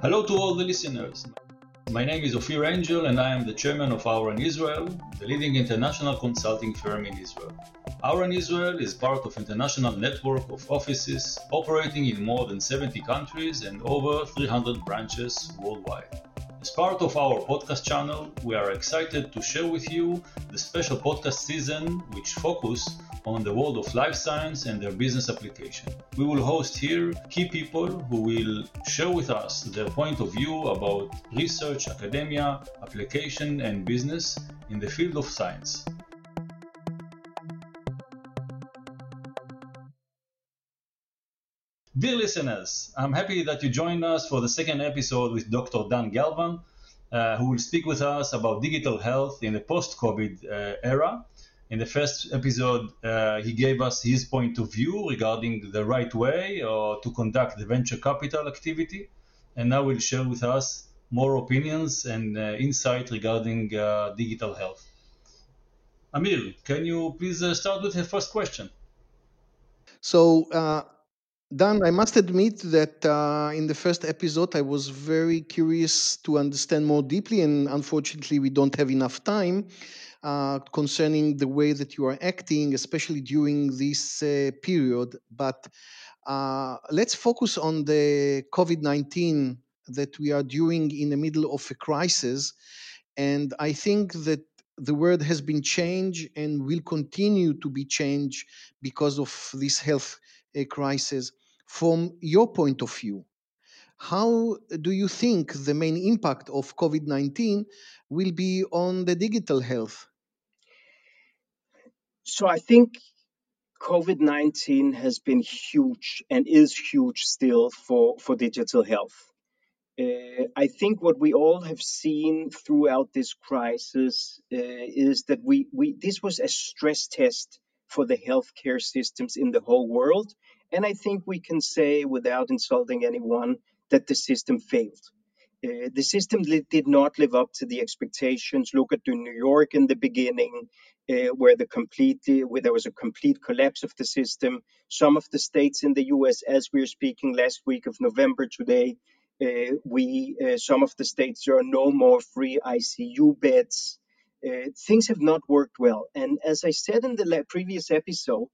Hello to all the listeners. My name is Ophir Angel and I am the chairman of Auren Israel, the leading international consulting firm in Israel. Auren Israel is part of international network of offices operating in more than 70 countries and over 300 branches worldwide. As part of our podcast channel, we are excited to share with you the special podcast season which focus on the world of life science and their business application. We will host here key people who will share with us their point of view about research, academia, application and business in the field of science. Dear listeners, I'm happy that you joined us for the second episode with Dr. Dan Gelvan, uh, who will speak with us about digital health in the post COVID uh, era. In the first episode, uh, he gave us his point of view regarding the right way uh, to conduct the venture capital activity, and now will share with us more opinions and uh, insight regarding uh, digital health. Amir, can you please start with the first question? So, Dan, I must admit that uh, in the first episode, I was very curious to understand more deeply, and unfortunately, we don't have enough time uh, concerning the way that you are acting, especially during this uh, period. But uh, let's focus on the COVID 19 that we are doing in the middle of a crisis. And I think that the world has been changed and will continue to be changed because of this health uh, crisis from your point of view, how do you think the main impact of COVID 19 will be on the digital health? So I think COVID 19 has been huge and is huge still for, for digital health. Uh, I think what we all have seen throughout this crisis uh, is that we, we this was a stress test for the healthcare systems in the whole world and I think we can say, without insulting anyone, that the system failed. Uh, the system li- did not live up to the expectations. Look at New York in the beginning, uh, where the completely where there was a complete collapse of the system. Some of the states in the U.S., as we are speaking last week of November today, uh, we uh, some of the states there are no more free ICU beds. Uh, things have not worked well, and as I said in the previous episode,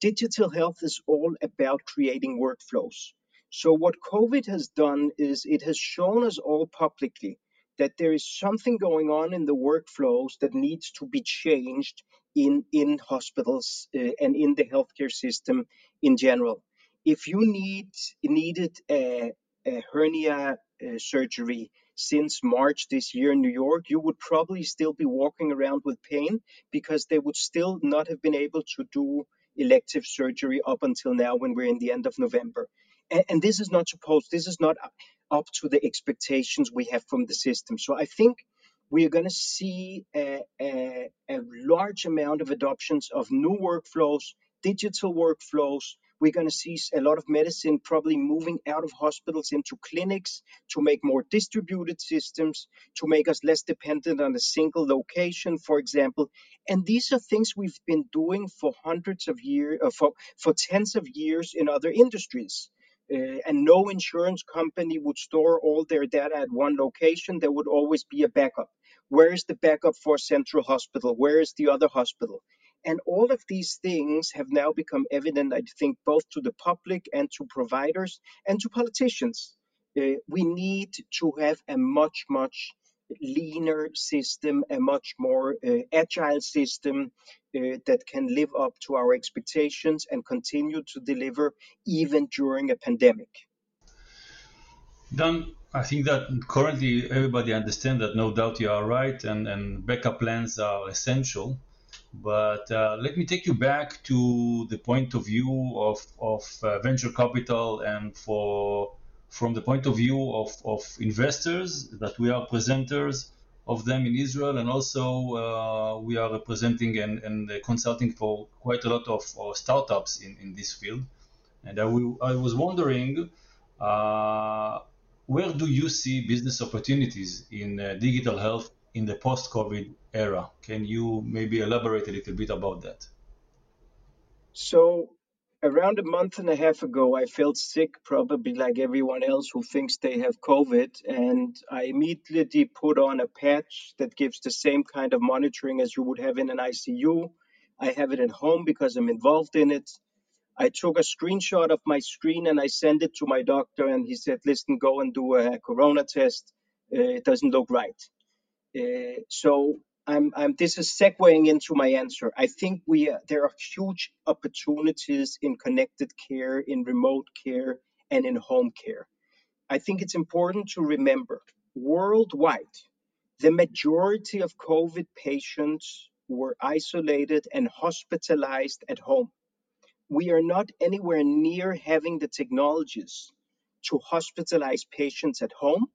digital health is all about creating workflows. So, what COVID has done is it has shown us all publicly that there is something going on in the workflows that needs to be changed in, in hospitals uh, and in the healthcare system in general. If you need needed a, a hernia uh, surgery since March this year in New York, you would probably still be walking around with pain because they would still not have been able to do elective surgery up until now when we're in the end of November. And, and this is not supposed, this is not up to the expectations we have from the system. So I think we are going to see a, a, a large amount of adoptions of new workflows, digital workflows, we're going to see a lot of medicine probably moving out of hospitals into clinics to make more distributed systems, to make us less dependent on a single location, for example. And these are things we've been doing for hundreds of years, uh, for, for tens of years in other industries. Uh, and no insurance company would store all their data at one location. There would always be a backup. Where is the backup for Central Hospital? Where is the other hospital? And all of these things have now become evident, I think, both to the public and to providers and to politicians. Uh, we need to have a much, much leaner system, a much more uh, agile system uh, that can live up to our expectations and continue to deliver even during a pandemic. Dan, I think that currently everybody understands that no doubt you are right and, and backup plans are essential. But uh, let me take you back to the point of view of, of uh, venture capital and for from the point of view of, of investors that we are presenters of them in Israel and also uh, we are representing and, and consulting for quite a lot of uh, startups in, in this field. And I, will, I was wondering uh, where do you see business opportunities in uh, digital health in the post-COVID era. Can you maybe elaborate a little bit about that? So, around a month and a half ago, I felt sick, probably like everyone else who thinks they have COVID. And I immediately put on a patch that gives the same kind of monitoring as you would have in an ICU. I have it at home because I'm involved in it. I took a screenshot of my screen and I sent it to my doctor, and he said, Listen, go and do a corona test. Uh, it doesn't look right. Uh, so I'm, I'm, this is segueing into my answer. I think we uh, there are huge opportunities in connected care, in remote care, and in home care. I think it's important to remember worldwide, the majority of COVID patients were isolated and hospitalized at home. We are not anywhere near having the technologies to hospitalize patients at home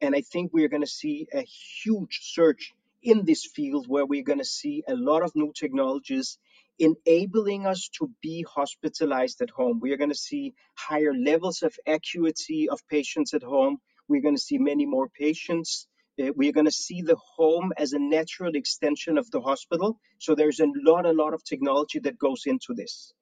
and I think we're going to see a huge surge in this field where we're going to see a lot of new technologies enabling us to be hospitalized at home. We are going to see higher levels of acuity of patients at home. We're going to see many more patients. Uh, we're going to see the home as a natural extension of the hospital. So there's a lot, a lot of technology that goes into this.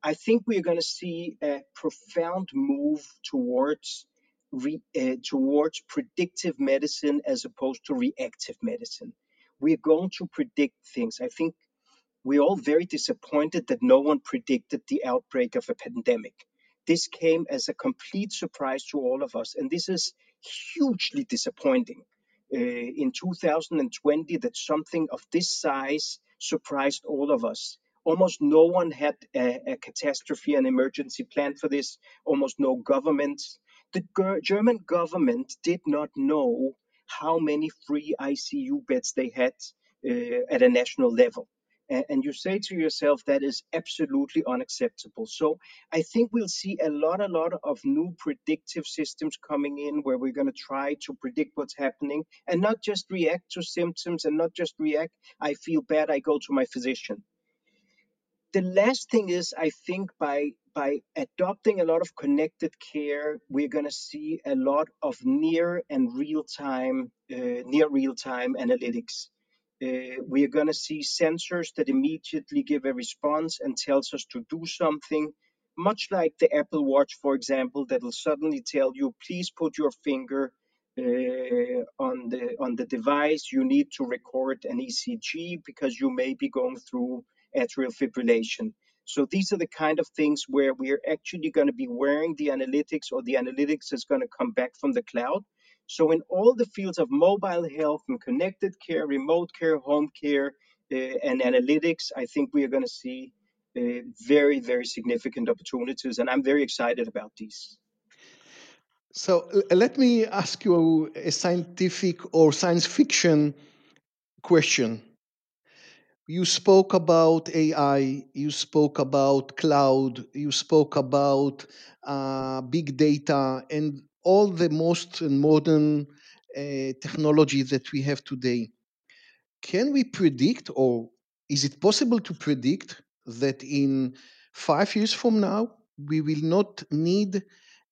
I think we're going to see a profound move towards re, uh, towards predictive medicine as opposed to reactive medicine. We're going to predict things. I think we're all very disappointed that no one predicted the outbreak of a pandemic. This came as a complete surprise to all of us, and this is hugely disappointing. Uh, in 2020, that something of this size surprised all of us. Almost no one had a, a catastrophe, an emergency plan for this. Almost no government. The German government did not know how many free ICU beds they had uh, at a national level. And you say to yourself, that is absolutely unacceptable. So I think we'll see a lot, a lot of new predictive systems coming in where we're going to try to predict what's happening and not just react to symptoms and not just react, I feel bad, I go to my physician the last thing is i think by by adopting a lot of connected care we're going to see a lot of near and real time uh, near real time analytics uh, we are going to see sensors that immediately give a response and tells us to do something much like the apple watch for example that will suddenly tell you please put your finger uh, on the on the device you need to record an ecg because you may be going through atrial fibrillation. So these are the kind of things where we're actually going to be wearing the analytics or the analytics is going to come back from the cloud. So in all the fields of mobile health and connected care, remote care, home care, uh, and analytics, I think we are going to see uh, very, very significant opportunities, and I'm very excited about these. So let me ask you a scientific or science fiction question you spoke about AI, you spoke about cloud, you spoke about uh, big data, and all the most modern uh, technology that we have today. Can we predict, or is it possible to predict, that in five years from now, we will not need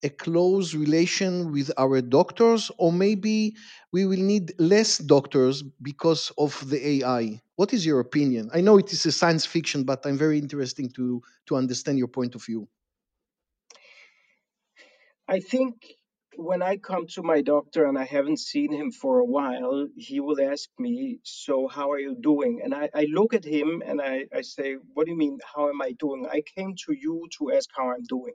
a close relation with our doctors, or maybe we will need less doctors because of the AI. What is your opinion? I know it is a science fiction, but I'm very interested to to understand your point of view. I think when I come to my doctor and I haven't seen him for a while, he will ask me, So, how are you doing? And I, I look at him and I, I say, What do you mean, how am I doing? I came to you to ask how I'm doing.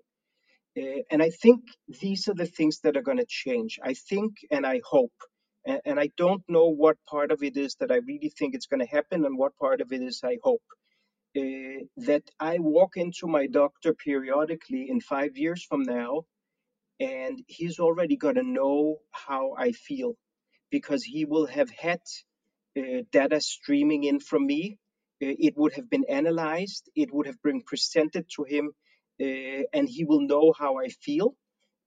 Uh, and I think these are the things that are going to change. I think and I hope. And, and I don't know what part of it is that I really think it's going to happen and what part of it is I hope. Uh, that I walk into my doctor periodically in five years from now, and he's already going to know how I feel because he will have had uh, data streaming in from me. Uh, it would have been analyzed, it would have been presented to him uh, and he will know how I feel.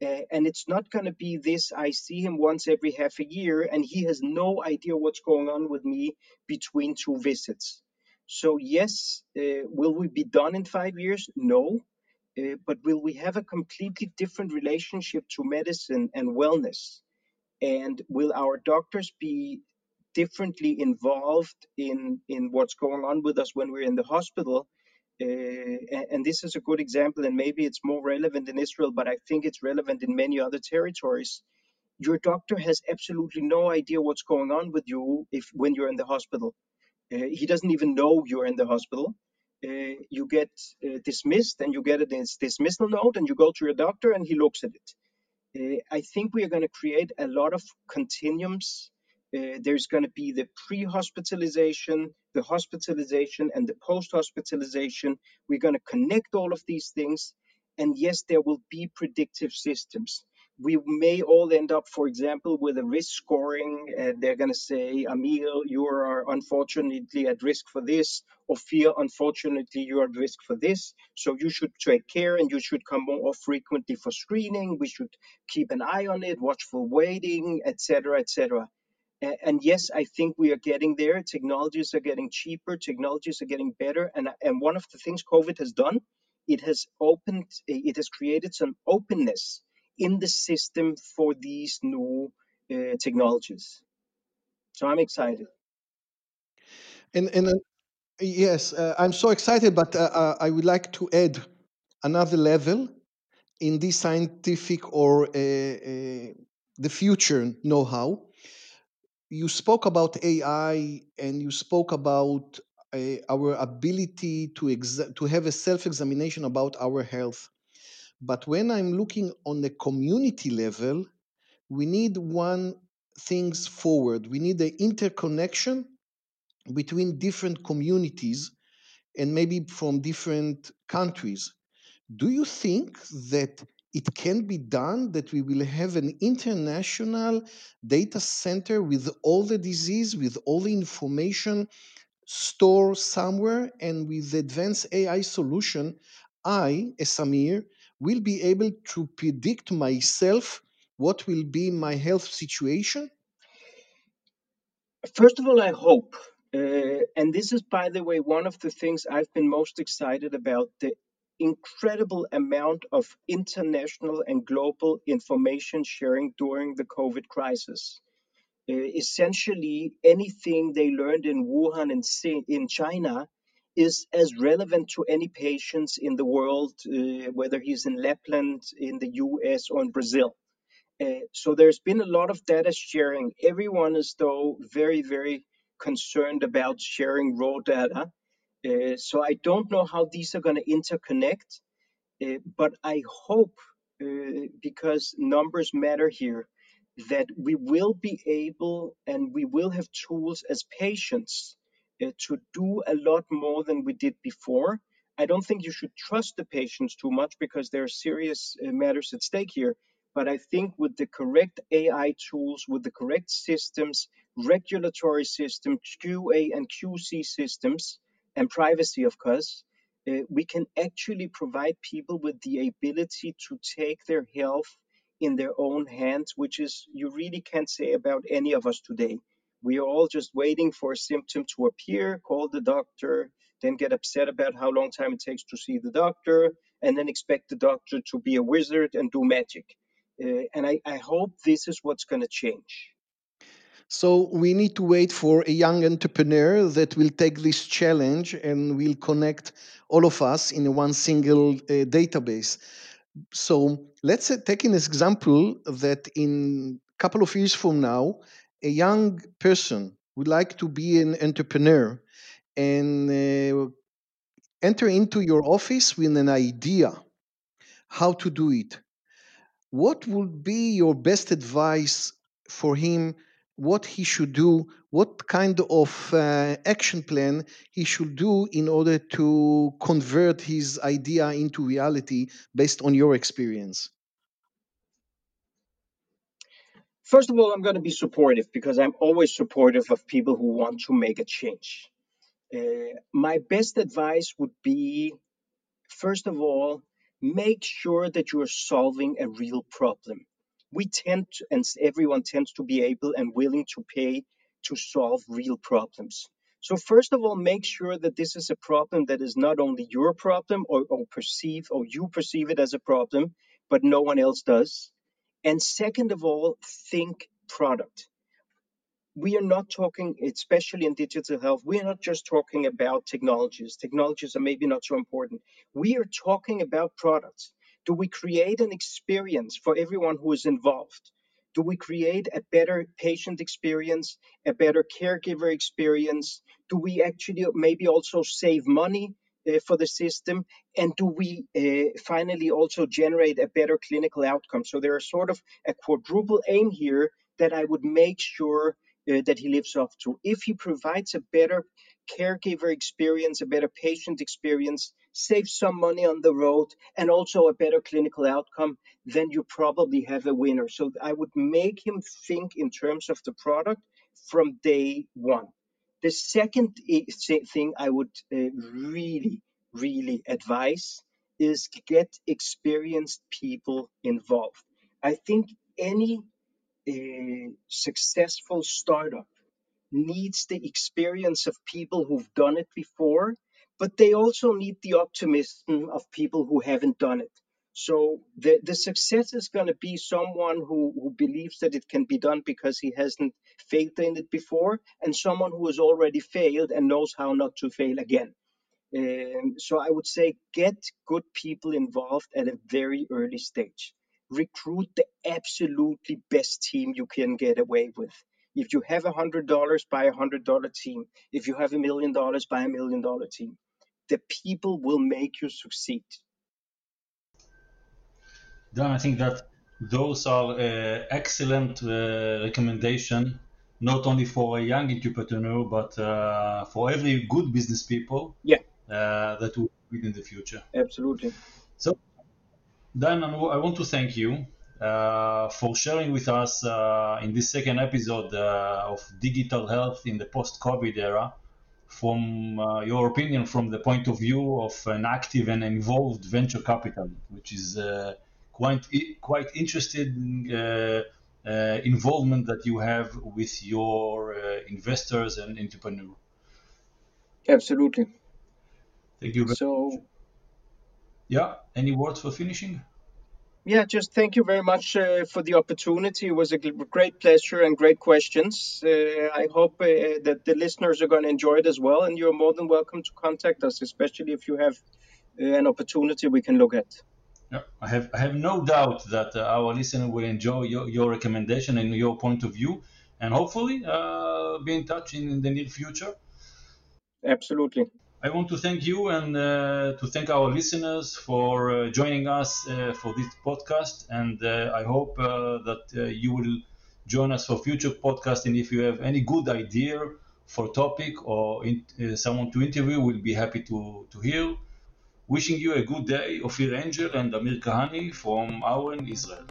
Uh, and it's not going to be this I see him once every half a year and he has no idea what's going on with me between two visits. So, yes, uh, will we be done in five years? No. Uh, but will we have a completely different relationship to medicine and wellness? And will our doctors be differently involved in, in what's going on with us when we're in the hospital? Uh, and this is a good example, and maybe it's more relevant in Israel, but I think it's relevant in many other territories. Your doctor has absolutely no idea what's going on with you if when you're in the hospital. Uh, he doesn't even know you're in the hospital. Uh, you get dismissed, and you get a dismissal note, and you go to your doctor, and he looks at it. I think we are going to create a lot of continuums uh, there's going to be the pre-hospitalization, the hospitalization, and the post-hospitalization. We're going to connect all of these things, and yes, there will be predictive systems. We may all end up, for example, with a risk scoring. Uh, they're going to say, Amir, you are unfortunately at risk for this, or Fear, unfortunately, you're at risk for this. So you should take care and you should come more frequently for screening. We should keep an eye on it, watchful waiting, etc., etc and yes, I think we are getting there. Technologies are getting cheaper, technologies are getting better. And, and one of the things COVID has done, it has opened, it has created some openness in the system for these new uh, technologies. So I'm excited. And, and uh, yes, uh, I'm so excited, but uh, uh, I would like to add another level in this scientific or uh, the future know how you spoke about AI and you spoke about uh, our ability to exa- to have a self-examination about our health. But when I'm looking on the community level, we need one things forward. We need the interconnection between different communities and maybe from different countries. Do you think that it can be done that we will have an international data center with all the disease, with all the information stored somewhere, and with the advanced AI solution, I, as will be able to predict myself what will be my health situation? First of all, I hope. Uh, and this is, by the way, one of the things I've been most excited about the incredible amount of international and global information sharing during the COVID crisis. Uh, essentially, anything they learned in Wuhan and in China is as relevant to any patients in the world, uh, whether he's in Lapland, in the US, or in Brazil. Uh, so there's been a lot of data sharing. Everyone is, though, very, very concerned about sharing raw data. Uh, so I don't know how these are going to interconnect, uh, but I hope, uh, because numbers matter here, that we will be able and we will have tools as patients uh, to do a lot more than we did before. I don't think you should trust the patients too much because there are serious uh, matters at stake here. But I think with the correct AI tools, with the correct systems, regulatory systems, QA and QC systems, and privacy, of course, uh, we can actually provide people with the ability to take their health in their own hands, which is you really can't say about any of us today. We are all just waiting for a symptom to appear, call the doctor, then get upset about how long time it takes to see the doctor, and then expect the doctor to be a wizard and do magic. Uh, and I, I hope this is what's going to change. So we need to wait for a young entrepreneur that will take this challenge and will connect all of us in one single uh, database. So let's uh, take an example that in a couple of years from now, a young person would like to be an entrepreneur and uh, enter into your office with an idea how to do it. What would be your best advice for him what he should do, what kind of uh, action plan he should do in order to convert his idea into reality based on your experience? First of all, I'm going to be supportive because I'm always supportive of people who want to make a change. Uh, my best advice would be first of all, make sure that you're solving a real problem we tend to, and everyone tends to be able and willing to pay to solve real problems. So first of all, make sure that this is a problem that is not only your problem or, or perceive or you perceive it as a problem, but no one else does. And second of all, think product. we are not talking, especially in digital health, we are not just talking about technologies. Technologies are maybe not so important. We are talking about products. Do we create an experience for everyone who is involved? Do we create a better patient experience, a better caregiver experience? Do we actually maybe also save money uh, for the system? And do we uh, finally also generate a better clinical outcome? So there is sort of a quadruple aim here that I would make sure uh, that he lives up to. If he provides a better caregiver experience, a better patient experience, saves some money on the road, and also a better clinical outcome, then you probably have a winner. So I would make him think in terms of the product from day one. The second thing I would uh, really, really advise is get experienced people involved. I think any a successful startup needs the experience of people who've done it before, but they also need the optimism of people who haven't done it. So the, the success is going to be someone who, who believes that it can be done because he hasn't failed in it before, and someone who has already failed and knows how not to fail again. Um, so I would say get good people involved at a very early stage recruit the absolutely best team you can get away with. If you have a hundred dollars, buy a hundred dollar team. If you have a million dollars, buy a million dollar team. The people will make you succeed. Dan, I think that those are uh, excellent uh, recommendation, not only for a young entrepreneur, but uh, for every good business people. Yeah. Uh, that will be in the future. Absolutely. So Dan, I want to thank you uh, for sharing with us uh, in this second episode uh, of digital health in the post-COVID era, from uh, your opinion from the point of view of an active and involved venture capital, which is uh, quite quite interesting uh, involvement that you have with your investors and entrepreneurs. Absolutely. Thank you. so yeah. Any words for finishing? Yeah, just thank you very much uh, for the opportunity. It was a great pleasure and great questions. Uh, I hope uh, that the listeners are going to enjoy it as well. And you're more than welcome to contact us, especially if you have uh, an opportunity we can look at. Yeah, I have I have no doubt that uh, our listener will enjoy your, your recommendation and your point of view, and hopefully uh, be in touch in, in the near future. Absolutely. I want to thank you and uh, to thank our listeners for uh, joining us uh, for this podcast. And uh, I hope uh, that uh, you will join us for future podcasts. And if you have any good idea for topic or in, someone to interview, we'll be happy to, to hear. Wishing you a good day, Ophir Angel and Amir Kahani from Auren, Israel.